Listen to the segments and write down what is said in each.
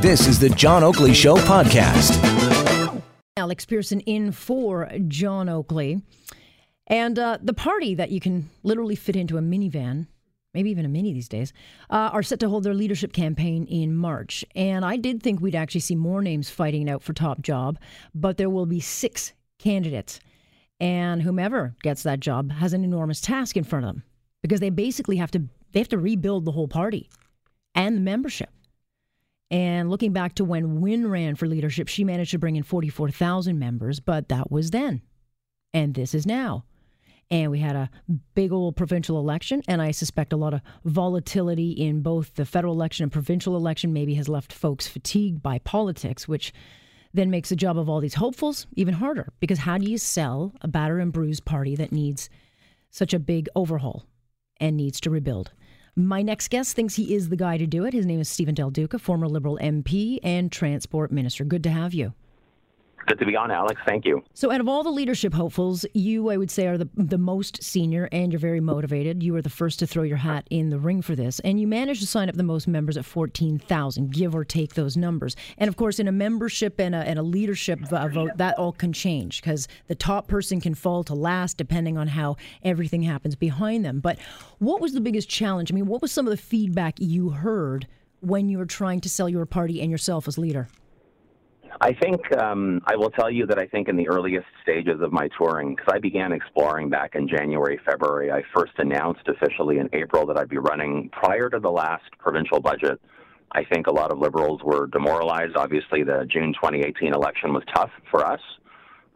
This is the John Oakley Show podcast. Alex Pierson in for John Oakley. And uh, the party that you can literally fit into a minivan, maybe even a mini these days, uh, are set to hold their leadership campaign in March. And I did think we'd actually see more names fighting out for top job, but there will be six candidates. And whomever gets that job has an enormous task in front of them because they basically have to they have to rebuild the whole party and the membership. And looking back to when Wynne ran for leadership, she managed to bring in 44,000 members, but that was then. And this is now. And we had a big old provincial election, and I suspect a lot of volatility in both the federal election and provincial election maybe has left folks fatigued by politics, which then makes the job of all these hopefuls even harder. Because how do you sell a batter and bruised party that needs such a big overhaul and needs to rebuild? My next guest thinks he is the guy to do it. His name is Steven Del Duca, former Liberal MP and Transport Minister. Good to have you. Good to be on, Alex. Thank you. So, out of all the leadership hopefuls, you, I would say, are the, the most senior and you're very motivated. You were the first to throw your hat in the ring for this, and you managed to sign up the most members at 14,000, give or take those numbers. And of course, in a membership and a, and a leadership vote, that all can change because the top person can fall to last depending on how everything happens behind them. But what was the biggest challenge? I mean, what was some of the feedback you heard when you were trying to sell your party and yourself as leader? I think um, I will tell you that I think in the earliest stages of my touring, because I began exploring back in January, February, I first announced officially in April that I'd be running prior to the last provincial budget. I think a lot of liberals were demoralized. Obviously, the June 2018 election was tough for us.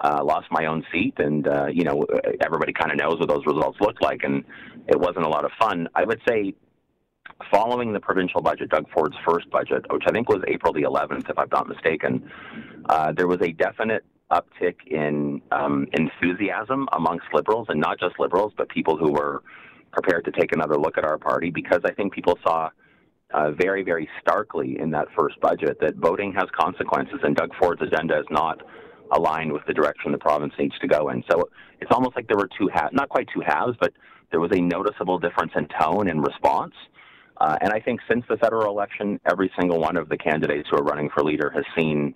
Uh, lost my own seat, and uh, you know everybody kind of knows what those results looked like, and it wasn't a lot of fun. I would say following the provincial budget, Doug Ford's first budget, which I think was April the 11th, if I'm not mistaken, uh, there was a definite uptick in um, enthusiasm amongst liberals, and not just liberals, but people who were prepared to take another look at our party, because I think people saw uh, very, very starkly in that first budget that voting has consequences, and Doug Ford's agenda is not aligned with the direction the province needs to go in. So it's almost like there were two halves, not quite two halves, but there was a noticeable difference in tone and response. Uh, and I think since the federal election, every single one of the candidates who are running for leader has seen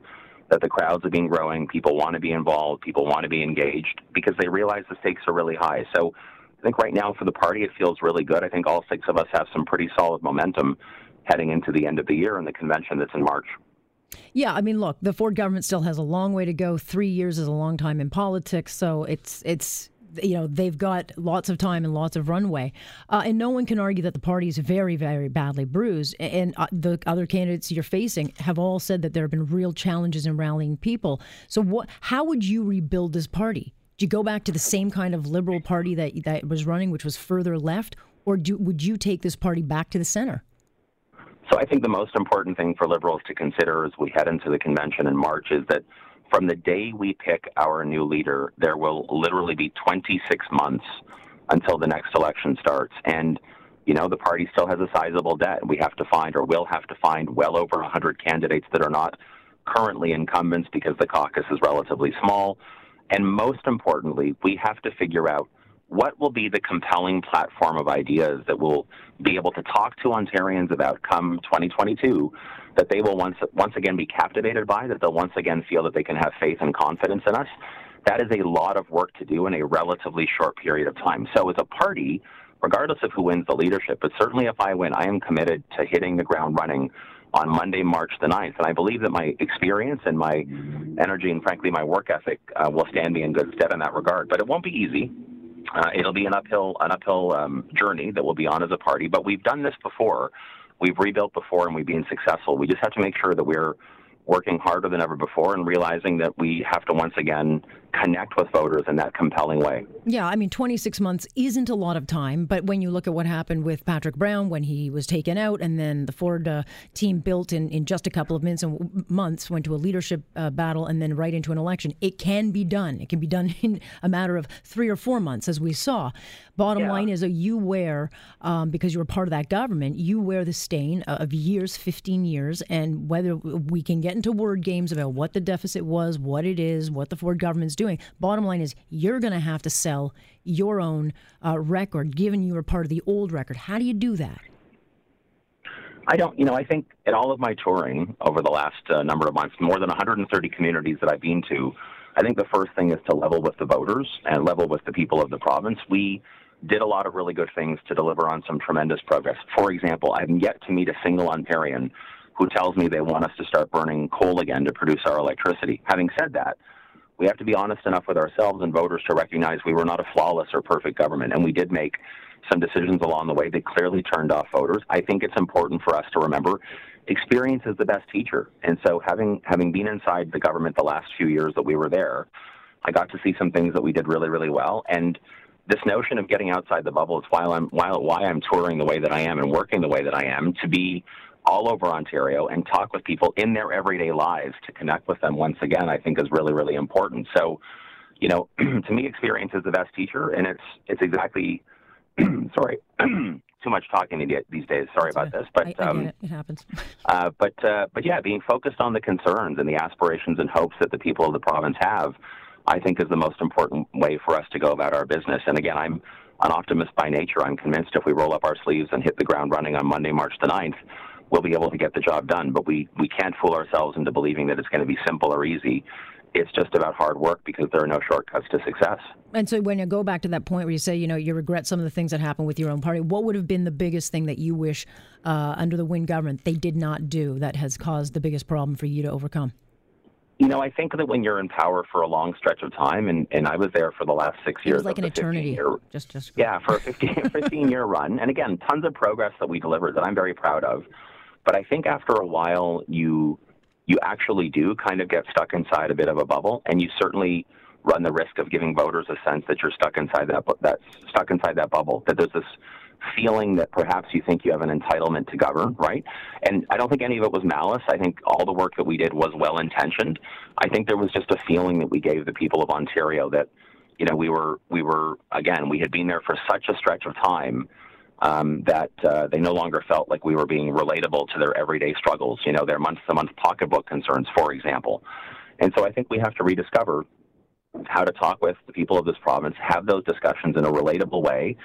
that the crowds have been growing. People want to be involved. People want to be engaged because they realize the stakes are really high. So I think right now for the party, it feels really good. I think all six of us have some pretty solid momentum heading into the end of the year and the convention that's in March. Yeah, I mean, look, the Ford government still has a long way to go. Three years is a long time in politics, so it's it's you know they've got lots of time and lots of runway, uh, and no one can argue that the party is very, very badly bruised. And uh, the other candidates you're facing have all said that there have been real challenges in rallying people. So, what? How would you rebuild this party? Do you go back to the same kind of liberal party that that was running, which was further left, or do, would you take this party back to the center? So, I think the most important thing for liberals to consider as we head into the convention in March is that from the day we pick our new leader, there will literally be 26 months until the next election starts. And, you know, the party still has a sizable debt. We have to find, or will have to find, well over 100 candidates that are not currently incumbents because the caucus is relatively small. And most importantly, we have to figure out what will be the compelling platform of ideas that we'll be able to talk to Ontarians about come 2022 that they will once once again be captivated by, that they'll once again feel that they can have faith and confidence in us. That is a lot of work to do in a relatively short period of time. So as a party, regardless of who wins the leadership, but certainly if I win, I am committed to hitting the ground running on Monday, March the 9th. And I believe that my experience and my energy and frankly my work ethic uh, will stand me in good stead in that regard. But it won't be easy. Uh, it'll be an uphill an uphill um, journey that we'll be on as a party, but we've done this before. We've rebuilt before, and we've been successful. We just have to make sure that we're working harder than ever before and realizing that we have to once again connect with voters in that compelling way. Yeah, I mean, 26 months isn't a lot of time, but when you look at what happened with Patrick Brown when he was taken out and then the Ford uh, team built in, in just a couple of minutes and months, went to a leadership uh, battle and then right into an election, it can be done. It can be done in a matter of three or four months, as we saw. Bottom yeah. line is, that you wear, um, because you were part of that government, you wear the stain of years, 15 years, and whether we can get into word games about what the deficit was, what it is, what the Ford government's doing doing. Bottom line is, you're going to have to sell your own uh, record, given you were part of the old record. How do you do that? I don't, you know, I think at all of my touring over the last uh, number of months, more than 130 communities that I've been to, I think the first thing is to level with the voters and level with the people of the province. We did a lot of really good things to deliver on some tremendous progress. For example, I've yet to meet a single Ontarian who tells me they want us to start burning coal again to produce our electricity. Having said that, we have to be honest enough with ourselves and voters to recognize we were not a flawless or perfect government, and we did make some decisions along the way that clearly turned off voters. I think it's important for us to remember experience is the best teacher. And so having having been inside the government the last few years that we were there, I got to see some things that we did really, really well. And this notion of getting outside the bubble is why I'm why, why I'm touring the way that I am and working the way that I am to be all over Ontario and talk with people in their everyday lives to connect with them once again, I think is really, really important. So, you know, to me, experience is the best teacher, and it's it's exactly sorry, too much talking these days. Sorry about this, but I, I um, it. it. happens. uh, but uh, but yeah, being focused on the concerns and the aspirations and hopes that the people of the province have, I think, is the most important way for us to go about our business. And again, I'm an optimist by nature. I'm convinced if we roll up our sleeves and hit the ground running on Monday, March the 9th, we'll be able to get the job done. But we, we can't fool ourselves into believing that it's going to be simple or easy. It's just about hard work because there are no shortcuts to success. And so, when you go back to that point where you say, you know, you regret some of the things that happened with your own party, what would have been the biggest thing that you wish uh, under the Wynne government they did not do that has caused the biggest problem for you to overcome? You know, I think that when you're in power for a long stretch of time, and, and I was there for the last six years. It was like an eternity. Year, just, just yeah, for a 15, 15 year run, and again, tons of progress that we delivered that I'm very proud of. But I think after a while, you you actually do kind of get stuck inside a bit of a bubble, and you certainly run the risk of giving voters a sense that you're stuck inside that that stuck inside that bubble. That there's this feeling that perhaps you think you have an entitlement to govern, right? And I don't think any of it was malice. I think all the work that we did was well intentioned. I think there was just a feeling that we gave the people of Ontario that, you know, we were we were again we had been there for such a stretch of time um, that uh, they no longer felt like we were being relatable to their everyday struggles, you know, their month to month pocketbook concerns, for example. And so I think we have to rediscover how to talk with the people of this province, have those discussions in a relatable way,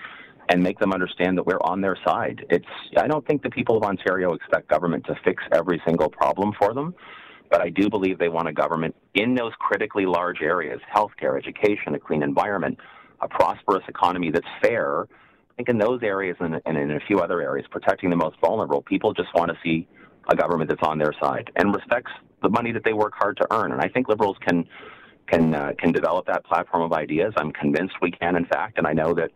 and make them understand that we're on their side. It's I don't think the people of Ontario expect government to fix every single problem for them, but I do believe they want a government in those critically large areas, healthcare, education, a clean environment, a prosperous economy that's fair think in those areas and, and in a few other areas, protecting the most vulnerable, people just want to see a government that's on their side and respects the money that they work hard to earn. And I think liberals can can uh, can develop that platform of ideas. I'm convinced we can, in fact, and I know that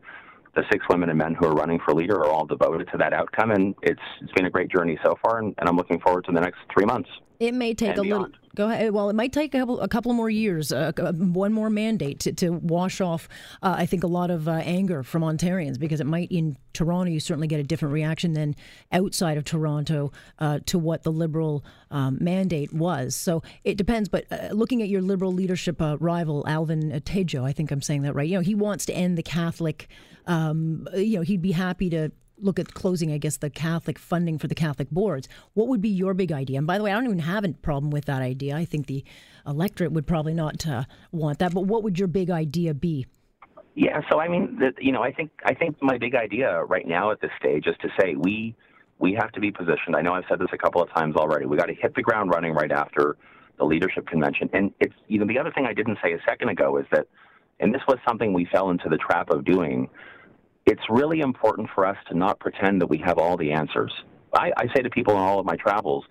the six women and men who are running for leader are all devoted to that outcome. And it's it's been a great journey so far, and, and I'm looking forward to the next three months. It may take a little. Go ahead. Well, it might take a couple, a couple more years, uh, one more mandate to, to wash off. Uh, I think a lot of uh, anger from Ontarians because it might in Toronto you certainly get a different reaction than outside of Toronto uh, to what the Liberal um, mandate was. So it depends. But uh, looking at your Liberal leadership uh, rival Alvin Tedjo, I think I'm saying that right. You know, he wants to end the Catholic. Um, you know, he'd be happy to look at closing, I guess, the Catholic funding for the Catholic boards. What would be your big idea? And by the way, I don't even have a problem with that idea. I think the electorate would probably not uh, want that. But what would your big idea be? Yeah, so I mean, the, you know, I think I think my big idea right now at this stage is to say we we have to be positioned. I know I've said this a couple of times already. We got to hit the ground running right after the leadership convention. And it's you know the other thing I didn't say a second ago is that, and this was something we fell into the trap of doing it's really important for us to not pretend that we have all the answers. I, I say to people in all of my travels,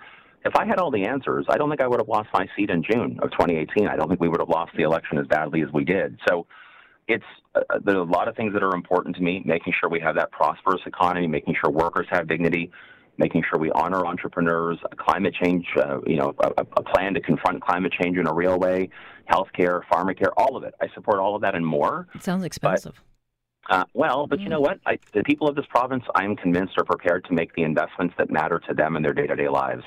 if I had all the answers, I don't think I would have lost my seat in June of 2018. I don't think we would have lost the election as badly as we did. So it's uh, uh there's a lot of things that are important to me, making sure we have that prosperous economy, making sure workers have dignity, making sure we honor entrepreneurs, climate change, uh, you know, a, a, plan to confront climate change in a real way, healthcare, pharmacare, all of it. I support all of that and more. It sounds expensive. But, uh, well, but you know what? I, the people of this province, I am convinced, are prepared to make the investments that matter to them in their day-to-day lives.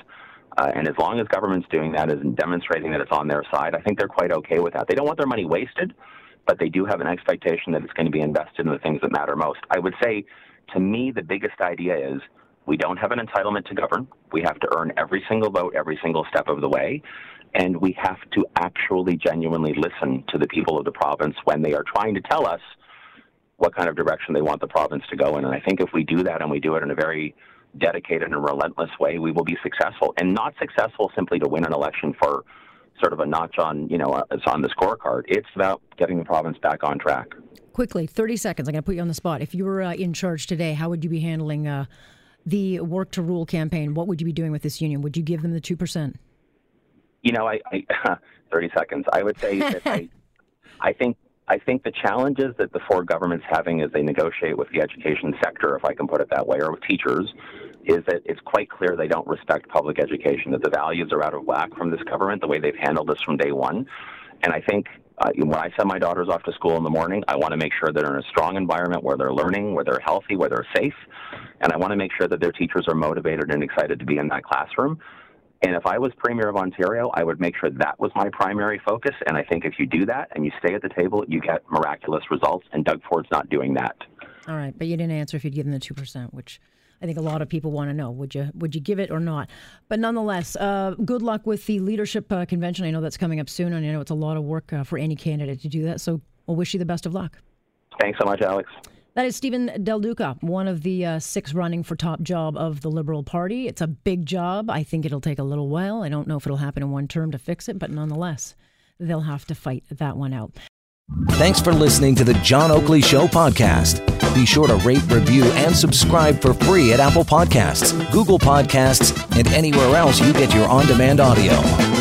Uh, and as long as government's doing that and demonstrating that it's on their side, I think they're quite okay with that. They don't want their money wasted, but they do have an expectation that it's going to be invested in the things that matter most. I would say, to me, the biggest idea is we don't have an entitlement to govern. We have to earn every single vote every single step of the way. And we have to actually genuinely listen to the people of the province when they are trying to tell us – what kind of direction they want the province to go in. And I think if we do that and we do it in a very dedicated and relentless way, we will be successful. And not successful simply to win an election for sort of a notch on, you know, uh, it's on the scorecard. It's about getting the province back on track. Quickly, 30 seconds. I'm going to put you on the spot. If you were uh, in charge today, how would you be handling uh, the Work to Rule campaign? What would you be doing with this union? Would you give them the 2%? You know, I, I 30 seconds. I would say that I, I think I think the challenges that the Ford government's having as they negotiate with the education sector, if I can put it that way, or with teachers, is that it's quite clear they don't respect public education, that the values are out of whack from this government, the way they've handled this from day one. And I think uh, when I send my daughters off to school in the morning, I want to make sure they're in a strong environment where they're learning, where they're healthy, where they're safe. And I want to make sure that their teachers are motivated and excited to be in that classroom. And if I was Premier of Ontario, I would make sure that was my primary focus. And I think if you do that and you stay at the table, you get miraculous results. And Doug Ford's not doing that. All right, but you didn't answer if you'd given the two percent, which I think a lot of people want to know. Would you would you give it or not? But nonetheless, uh, good luck with the leadership uh, convention. I know that's coming up soon, and I know it's a lot of work uh, for any candidate to do that. So we'll wish you the best of luck. Thanks so much, Alex. That is Steven Del Duca, one of the uh, six running for top job of the Liberal Party. It's a big job. I think it'll take a little while. I don't know if it'll happen in one term to fix it, but nonetheless, they'll have to fight that one out. Thanks for listening to the John Oakley Show podcast. Be sure to rate, review, and subscribe for free at Apple Podcasts, Google Podcasts, and anywhere else you get your on demand audio.